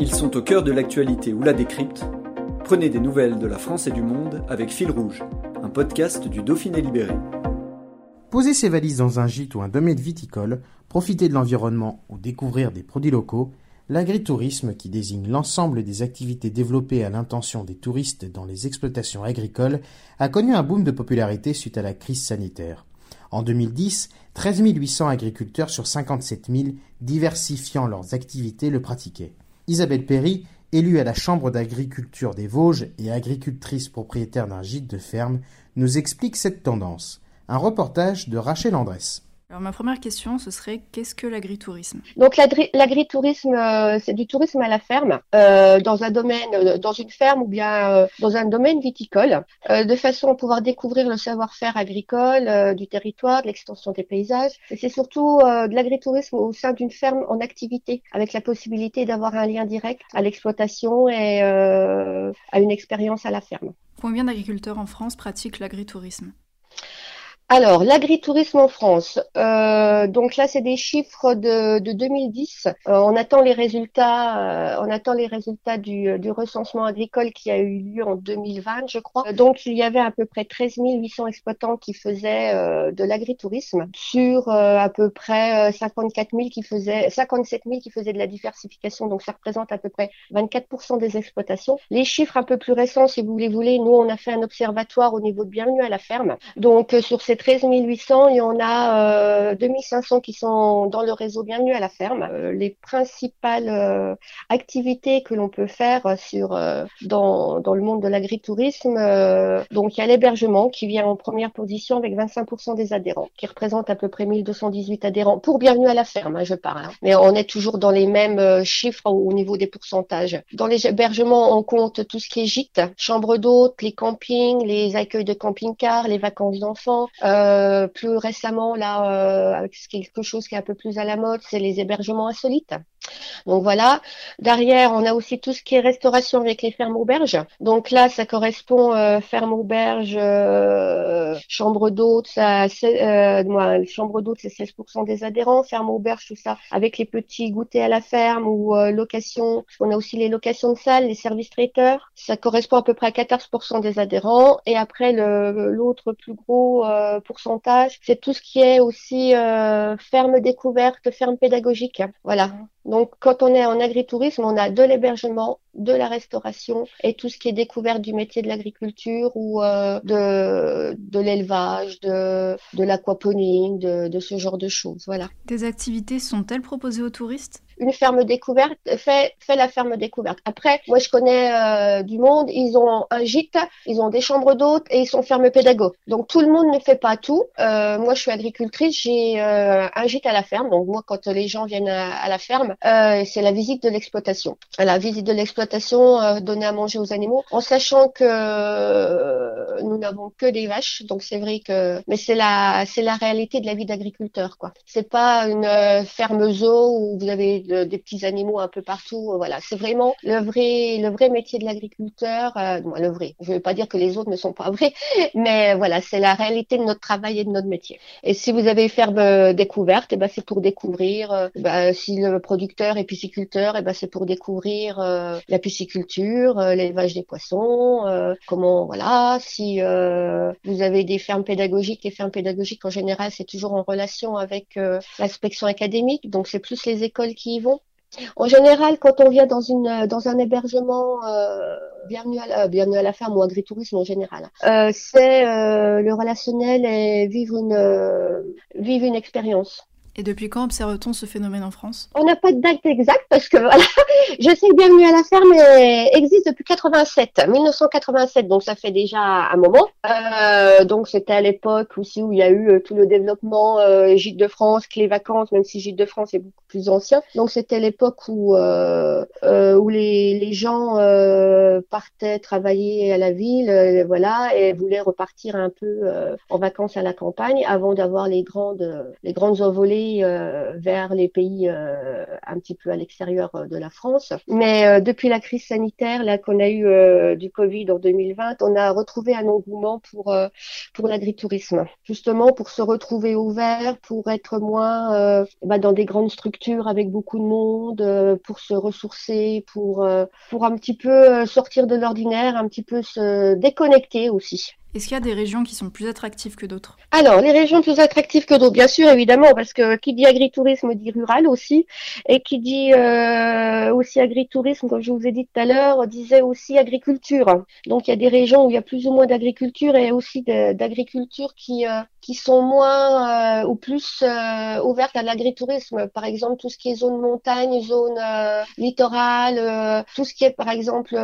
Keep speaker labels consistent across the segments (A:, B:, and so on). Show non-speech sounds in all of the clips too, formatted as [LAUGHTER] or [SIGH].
A: Ils sont au cœur de l'actualité ou la décrypte. Prenez des nouvelles de la France et du monde avec Fil Rouge, un podcast du Dauphiné Libéré.
B: Poser ses valises dans un gîte ou un domaine viticole, profiter de l'environnement ou découvrir des produits locaux, l'agritourisme, qui désigne l'ensemble des activités développées à l'intention des touristes dans les exploitations agricoles, a connu un boom de popularité suite à la crise sanitaire. En 2010, 13 800 agriculteurs sur 57 000 diversifiant leurs activités le pratiquaient. Isabelle Perry, élue à la Chambre d'agriculture des Vosges et agricultrice propriétaire d'un gîte de ferme, nous explique cette tendance. Un reportage de Rachel Andress.
C: Alors ma première question, ce serait qu'est-ce que l'agritourisme?
D: Donc l'agritourisme, euh, c'est du tourisme à la ferme, euh, dans un domaine, euh, dans une ferme ou bien dans un domaine viticole, de façon à pouvoir découvrir le savoir-faire agricole du territoire, de l'extension des paysages. Et c'est surtout de l'agritourisme au sein d'une ferme en activité, avec la possibilité d'avoir un lien direct à l'exploitation et à une expérience à la ferme.
C: Combien d'agriculteurs en France pratiquent l'agritourisme?
D: Alors, l'agritourisme en France. Euh, donc là, c'est des chiffres de, de 2010. Euh, on attend les résultats. Euh, on attend les résultats du, du, recensement agricole qui a eu lieu en 2020, je crois. Donc, il y avait à peu près 13 800 exploitants qui faisaient euh, de l'agritourisme sur euh, à peu près 54 000 qui faisaient, 57 000 qui faisaient de la diversification. Donc, ça représente à peu près 24 des exploitations. Les chiffres un peu plus récents, si vous voulez, nous, on a fait un observatoire au niveau de Bienvenue à la ferme. Donc, sur ces 13 800, il y en a euh, 2500 qui sont dans le réseau Bienvenue à la ferme. Euh, les principales euh, activités que l'on peut faire sur euh, dans, dans le monde de l'agritourisme, donc il y a l'hébergement qui vient en première position avec 25% des adhérents, qui représente à peu près 1218 adhérents pour Bienvenue à la ferme, hein, je parle. Hein. Mais on est toujours dans les mêmes chiffres au, au niveau des pourcentages. Dans les hébergements, on compte tout ce qui est gîte, chambre d'hôtes, les campings, les accueils de camping-cars, les vacances d'enfants. Euh, plus récemment, là, euh, avec quelque chose qui est un peu plus à la mode, c'est les hébergements insolites. Donc voilà. Derrière, on a aussi tout ce qui est restauration avec les fermes auberges. Donc là, ça correspond euh, ferme auberge, euh, chambre d'hôte, euh, moi, chambre d'hôte, c'est 16% des adhérents. Ferme auberge, tout ça, avec les petits goûters à la ferme ou euh, location. On a aussi les locations de salles, les services traiteurs. Ça correspond à peu près à 14% des adhérents. Et après, l'autre plus gros euh, pourcentage, c'est tout ce qui est aussi ferme découverte, ferme pédagogique. Voilà. Donc, quand on est en agritourisme, on a de l'hébergement, de la restauration et tout ce qui est découverte du métier de l'agriculture ou euh, de, l'élevage, de, de l'aquaponing, de, de ce genre de choses. Voilà.
C: Des activités sont-elles proposées aux touristes?
D: Une ferme découverte, fait, fait la ferme découverte. Après, moi je connais euh, du monde, ils ont un gîte, ils ont des chambres d'hôtes et ils sont fermes pédagogues. Donc tout le monde ne fait pas tout. Euh, moi je suis agricultrice, j'ai euh, un gîte à la ferme. Donc moi quand les gens viennent à, la ferme, euh, c'est la visite de l'exploitation. La visite de l'exploitation, euh, donner à manger aux animaux, en sachant que nous n'avons que des vaches. Donc c'est vrai que, mais c'est la c'est la réalité de la vie d'agriculteur quoi. C'est pas une ferme zoo où vous avez des petits animaux un peu partout. Euh, voilà, c'est vraiment le vrai, le vrai métier de l'agriculteur. Euh, le vrai. Je ne veux pas dire que les autres ne sont pas vrais, [LAUGHS] mais voilà, c'est la réalité de notre travail et de notre métier. Et si vous avez ferme euh, découverte, et eh ben c'est pour découvrir. Euh, ben, si le producteur est pisciculteur, et eh ben c'est pour découvrir euh, la pisciculture, l'élevage des poissons. comment voilà. Si vous avez des fermes pédagogiques, les fermes pédagogiques en général, c'est toujours en relation avec l'inspection académique. Donc c'est plus les écoles qui vont. En général, quand on vient dans une dans un hébergement, euh, bienvenue à la bienvenue à la ferme ou agritourisme en général, euh, c'est euh, le relationnel et vivre une euh, vivre une expérience.
C: Et depuis quand observe-t-on ce phénomène en France?
D: On n'a pas de date exacte parce que [LAUGHS] voilà, je sais que Bienvenue à la ferme existe depuis 87, 1987, donc ça fait déjà un moment. Euh, donc c'était à l'époque aussi où il y a eu euh, tout le développement euh, Gîte de France, Clé Vacances, même si Gîte de France est beaucoup plus ancien. Donc c'était l'époque où euh, euh, où les, les gens euh, partaient travailler à la ville, voilà, et voulaient repartir un peu en vacances à la campagne avant d'avoir les grandes les grandes envolées euh, vers les pays euh, un petit peu à l'extérieur euh, de la France. Mais depuis la crise sanitaire là qu'on a eu du Covid en 2020, on a retrouvé un engouement pour pour l'agritourisme, justement pour se retrouver ouvert, pour être moins bah, dans des grandes structures avec beaucoup de monde, pour se ressourcer, pour pour un petit peu sortir de l'ordinaire, un petit peu se déconnecter aussi.
C: Est-ce qu'il y a des régions qui sont plus attractives que d'autres?
D: Alors, les régions plus attractives que d'autres, bien sûr, évidemment, parce que qui dit agritourisme dit rural aussi, et qui dit euh, aussi agritourisme, comme je vous ai dit tout à l'heure, disait aussi agriculture. Donc, il y a des régions où il y a plus ou moins d'agriculture et aussi d'agriculture qui euh, qui sont moins euh, ou plus ouvertes à l'agritourisme. Par exemple, tout ce qui est zone montagne, zone littorale, tout ce qui est, par exemple,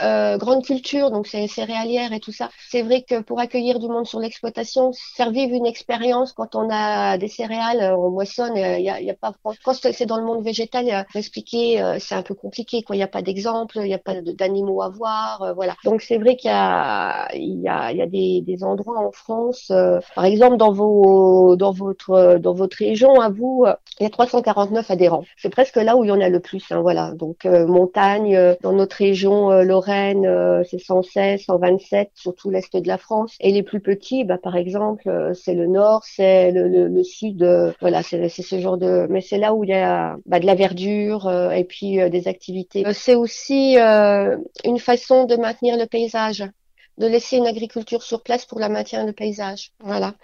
D: euh, grande culture, donc c'est céréalière et tout ça. C'est vrai que pour accueillir du monde sur l'exploitation, faire vivre une expérience quand on a des céréales, euh, on moissonne, il euh, y a, pas. Quand c'est dans le monde végétal, expliquer, c'est un peu compliqué. Quand il n'y a pas d'exemple, il n'y a pas d'animaux à voir, voilà. Donc c'est vrai qu'il y a, y a, y a des, des endroits en France, par exemple dans vos, dans votre, dans votre région, à vous, il y a 349 adhérents. C'est presque là où il y en a le plus, hein, voilà. Donc montagne, dans notre région, Lorraine euh, c'est 116, 127, surtout l'est de la France. Et les plus petits, bah, par exemple, euh, c'est le nord, c'est le, le, le, sud. Euh, voilà, c'est ce genre de. Mais c'est là où il y a bah, de la verdure et puis des activités. C'est aussi une façon de maintenir le paysage de laisser une agriculture sur place pour la maintien de paysage. Voilà.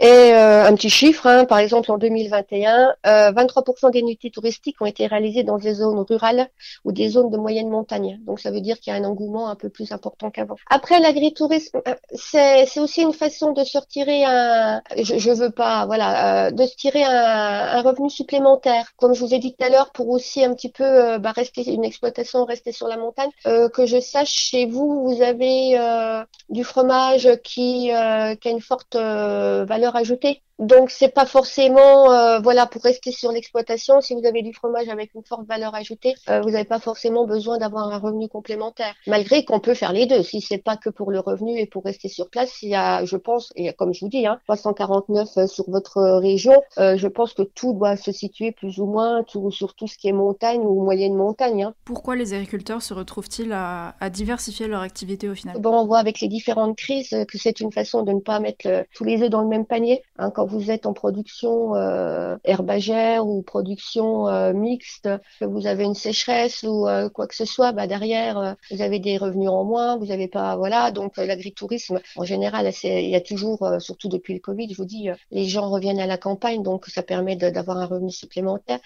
D: Et euh, un petit chiffre, hein, par exemple en 2021, euh, 23% des nuitées touristiques ont été réalisées dans des zones rurales ou des zones de moyenne montagne. Donc ça veut dire qu'il y a un engouement un peu plus important qu'avant. Après l'agritourisme, euh, c'est aussi une façon de se retirer un, je, je veux pas, voilà, euh, de se tirer un, un, revenu supplémentaire. Comme je vous ai dit tout à l'heure, pour aussi un petit peu euh, bah, rester une exploitation, rester sur la montagne. que je sache, chez vous, vous avez euh, du fromage qui, euh, qui, a une forte euh, valeur ajoutée. Donc c'est pas forcément euh, voilà pour rester sur l'exploitation. Si vous avez du fromage avec une forte valeur ajoutée, euh, vous n'avez pas forcément besoin d'avoir un revenu complémentaire. Malgré qu'on peut faire les deux. Si c'est pas que pour le revenu et pour rester sur place, il y a, je pense, et comme je vous dis, hein, 349 euh, sur votre région, je pense que tout doit se situer plus ou moins tout, sur tout ce qui est montagne ou moyenne montagne. Hein.
C: Pourquoi les agriculteurs se retrouvent-ils à, à, diversifier leur activité au final?
D: Bon, on voit avec les différentes crises que c'est une façon de ne pas mettre tous les œufs dans le même panier. Hein, quand vous êtes en production euh, herbagère ou production euh, mixte, que vous avez une sécheresse ou euh, quoi que ce soit, bah derrière euh, vous avez des revenus en moins, vous n'avez pas voilà. Donc l'agritourisme en général, il y a toujours, surtout depuis le Covid, je vous dis, les gens reviennent à la campagne, donc ça permet d'avoir un revenu supplémentaire.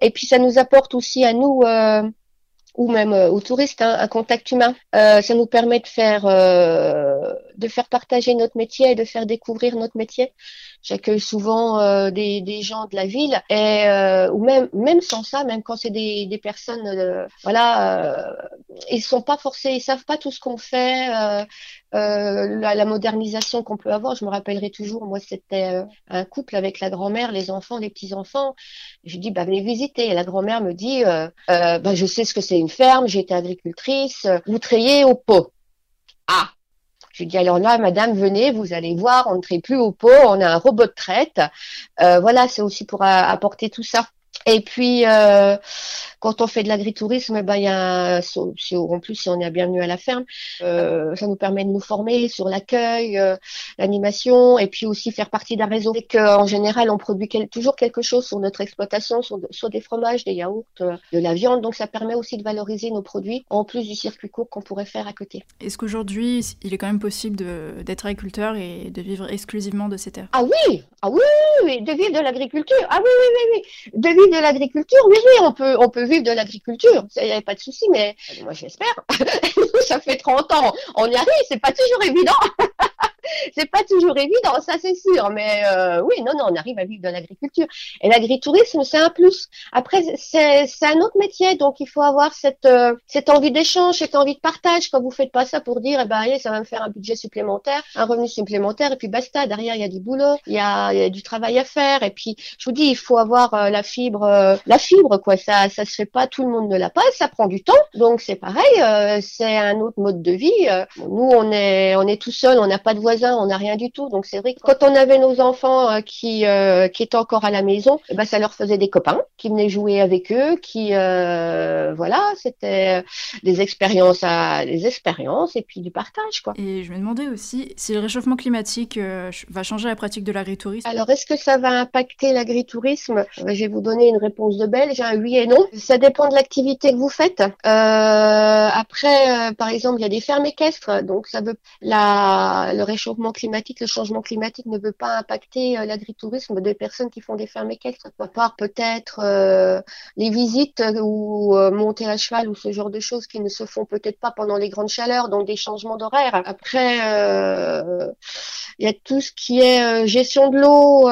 D: Et puis ça nous apporte aussi à nous ou même aux touristes, hein, un contact humain. Euh, ça nous permet de faire, euh, de faire partager notre métier et de faire découvrir notre métier. J'accueille souvent euh, des, des, gens de la ville et euh, ou même même sans ça, même quand c'est des, des personnes, euh, voilà, euh, ils sont pas forcés, ils savent pas tout ce qu'on fait, la, la, modernisation qu'on peut avoir. Je me rappellerai toujours, moi c'était un couple avec la grand-mère, les enfants, les petits enfants. Je dis bah venez visiter. Et la grand-mère me dit bah je sais ce que c'est une ferme, j'ai été agricultrice, vous trayez au pot. Ah je dis alors là, madame, venez, vous allez voir, on ne traite plus au pot, on a un robot de traite. Euh, voilà, c'est aussi pour apporter tout ça. Et puis, euh, quand on fait de l'agritourisme, ben, y a, en plus, si on est bienvenu à la ferme, euh, ça nous permet de nous former sur l'accueil, euh, l'animation, et puis aussi faire partie d'un réseau. Et qu'en général, on produit toujours quelque chose sur notre exploitation, sur, sur, des fromages, des yaourts, de la viande. Donc, ça permet aussi de valoriser nos produits, en plus du circuit court qu'on pourrait faire à côté.
C: Est-ce qu'aujourd'hui, il est quand même possible d'être agriculteur et de vivre exclusivement de ces terres?
D: Ah oui, ah oui, oui, de vivre de l'agriculture. Ah oui, oui, oui, oui, de vivre l'agriculture, oui, oui, on peut, on peut vivre de l'agriculture. Il n'y avait pas de souci, mais moi, j'espère. [LAUGHS] ça fait 30 ans, on y arrive, c'est pas toujours évident. [LAUGHS] [LAUGHS] c'est pas toujours évident, ça c'est sûr. Mais euh, oui, non, non, on arrive à vivre de l'agriculture. Et l'agritourisme, c'est un plus. Après, c'est un autre métier, donc il faut avoir cette euh, cette envie d'échange, cette envie de partage. Quand vous faites pas ça pour dire, eh ben allez, ça va me faire un budget supplémentaire, un revenu supplémentaire, et puis basta. Derrière, il y a du boulot, il y a, y a du travail à faire. Et puis, je vous dis, il faut avoir euh, la fibre, la fibre quoi. Ça ça se fait pas, tout le monde ne l'a pas, ça prend du temps. Donc c'est pareil, c'est un autre mode de vie. nous, on est on est tout seul, on n'a pas de voisins, on n'a rien du tout. Donc c'est vrai que quand on avait nos enfants euh, qui euh, qui étaient encore à la maison, eh ben ça leur faisait des copains qui venaient jouer avec eux, qui euh, voilà, c'était des expériences à des expériences et puis du partage quoi.
C: Et je me demandais aussi si le réchauffement climatique va changer la pratique de l'agritourisme.
D: Alors est-ce que ça va impacter l'agritourisme Je vais vous donner une réponse de belge, un oui et non. Ça dépend de l'activité que vous faites. après, par exemple, il y a des fermes équestres, donc ça veut la, le réchauffement climatique, le changement climatique ne veut pas impacter euh, l'agritourisme des personnes qui font des fermes équestres, à part peut-être euh, les visites ou euh, monter à cheval ou ce genre de choses qui ne se font peut-être pas pendant les grandes chaleurs, donc des changements d'horaire. Après, il y a tout ce qui est gestion de l'eau,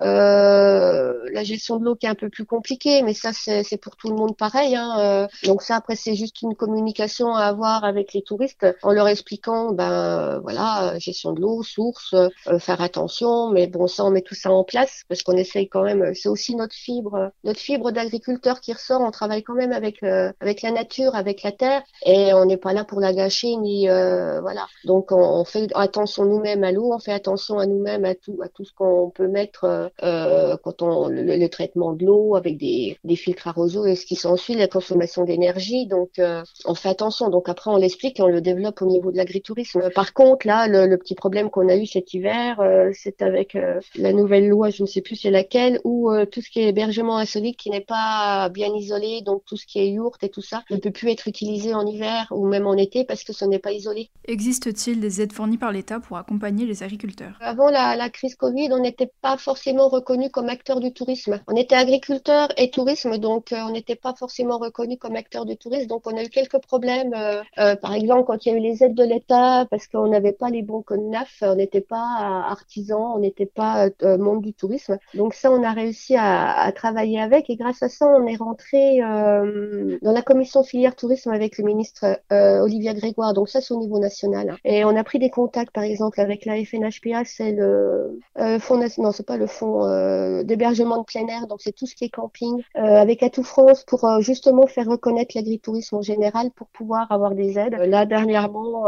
D: la gestion de l'eau qui est un peu plus compliquée, mais ça c'est pour tout le monde pareil. Hein, donc ça après c'est juste une communication à avoir avec les touristes en leur expliquant ben voilà gestion de l'eau, source, euh, faire attention. Mais bon, ça, on met tout ça en place parce qu'on essaye quand même. C'est aussi notre fibre, notre fibre d'agriculteur qui ressort. On travaille quand même avec euh, avec la nature, avec la terre, et on n'est pas là pour la gâcher ni euh, voilà. Donc on, fait attention nous-mêmes à l'eau, on fait attention à nous-mêmes à tout à tout ce qu'on peut mettre quand on le, traitement de l'eau avec des, des filtres à roseaux et ce qui s'ensuit, la consommation d'énergie. Donc on fait attention. Donc après on l'explique et on le développe au niveau de l'agritourisme. Par contre là, le, le petit problème qu'on a eu cet hiver, euh, c'est avec euh, la nouvelle loi, je ne sais plus c'est laquelle, où euh, tout ce qui est hébergement insolite qui n'est pas bien isolé, donc tout ce qui est yourte et tout ça, ne peut plus être utilisé en hiver ou même en été parce que ce n'est pas isolé.
C: Existe-t-il des aides fournies par l'État pour accompagner les agriculteurs?
D: Avant la, la, crise Covid, on n'était pas forcément reconnu comme acteur du tourisme. On était agriculteur et tourisme, donc on n'était pas forcément reconnu comme acteur du tourisme. Donc on a eu quelques problèmes. par exemple, quand il y a eu les aides de l'État, parce qu'on n'avait pas les bons codes neufs, on n'était pas artisan, on n'était pas euh, monde du tourisme. Donc ça, on a réussi à, travailler avec et grâce à ça, on est rentré euh, dans la commission filière tourisme avec le ministre euh, Olivia Grégoire. Donc ça, c'est au niveau national. Et on a pris des contacts, par exemple, avec la FNHPA, c'est le fonds non, c'est pas le fonds d'hébergement de plein air, donc c'est tout ce qui est camping, avec Atout France pour justement faire reconnaître l'agritourisme en général pour pouvoir avoir des aides. Là, dernièrement,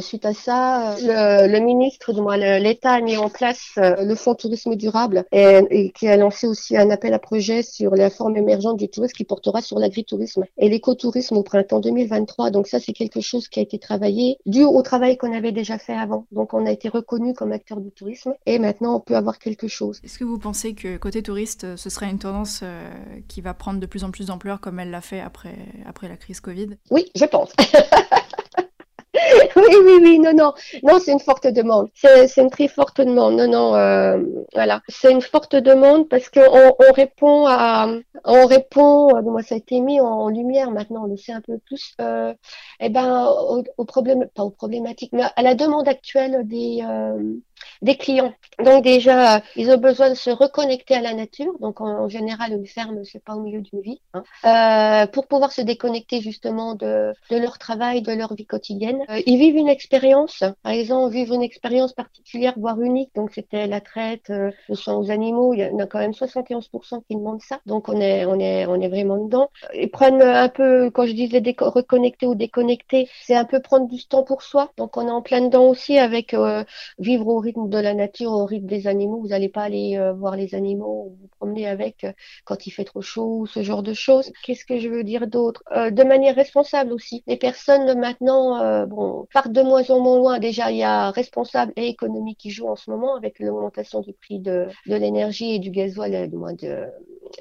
D: suite à ça, le, le ministre l'État a mis en place euh, le fonds tourisme durable et, qui a lancé aussi un appel à projet sur la forme émergente du tourisme qui portera sur l'agritourisme et l'écotourisme au printemps 2023. Donc ça, c'est quelque chose qui a été travaillé dû au travail qu'on avait déjà fait avant. Donc on a été reconnu comme acteur du tourisme et maintenant on peut avoir quelque chose.
C: Est-ce que vous pensez que côté touriste, ce serait une tendance euh, qui va prendre de plus en plus d'ampleur comme elle l'a fait après, après la crise Covid?
D: Oui, je pense. [LAUGHS] oui, oui, oui, non, non, non, c'est une forte demande. C'est une très forte demande. Non, non, euh, voilà, c'est une forte demande parce qu'on on répond à, on répond. Euh, moi, ça a été mis en lumière. Maintenant, on le sait un peu plus. Euh, eh ben, au, problème, pas aux problématiques, mais à la demande actuelle des euh, des clients. Donc déjà, ils ont besoin de se reconnecter à la nature. Donc en, général, une ferme, c'est pas au milieu d'une vie, hein. pour pouvoir se déconnecter justement de, de leur travail, de leur vie quotidienne. Ils vivent une expérience. Par exemple, vivent une expérience particulière, voire unique. Donc c'était la traite euh, de soins aux animaux. Il y en a quand même 71% qui demandent ça. Donc on est, on est, on est vraiment dedans. Ils prennent un peu, quand je disais reconnecter ou déconnecter, c'est un peu prendre du temps pour soi. Donc on est en plein dedans aussi avec euh, vivre au rythme de la nature, au rythme des animaux. Vous n'allez pas aller euh, voir les animaux ou vous promener avec quand il fait trop chaud ou ce genre de choses. Qu'est-ce que je veux dire d'autre? De manière responsable aussi. Les personnes maintenant bon, de moins en moins loin. Déjà, il y a responsable et économie qui jouent en ce moment avec l'augmentation du prix de, de l'énergie et du gasoil, moins de,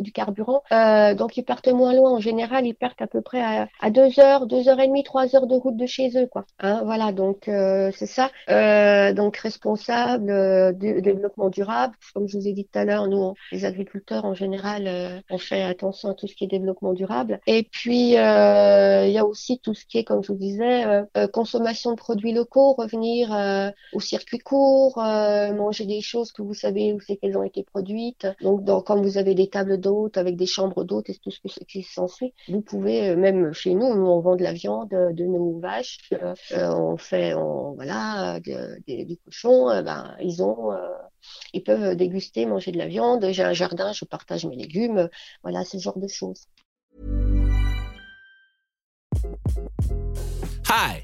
D: du carburant. Euh, donc ils partent moins loin. En général, ils partent à peu près à, à deux heures, deux heures et demie, trois heures de route de chez eux, quoi. Hein, voilà, donc euh, c'est ça. Euh, donc responsable, euh, du développement durable. Comme je vous ai dit tout à l'heure, nous, les agriculteurs en général, euh, on fait attention à tout ce qui est développement durable. Et puis euh, il y a aussi tout ce qui est, comme je vous disais, consommation de produits locaux, revenir au circuit court, manger des choses que vous savez où c'est qu'elles ont été produites. Donc, dans, quand vous avez des tables d'hôtes avec des chambres d'hôtes et tout ce, qui s'ensuit, vous pouvez, même chez nous, nous on vend de la viande de nos vaches, euh, on fait, on, voilà, des cochons, euh, ben, ils ont, euh, ils peuvent déguster, manger de la viande. J'ai un jardin, je partage mes légumes, voilà, ce genre de choses.
E: Hi,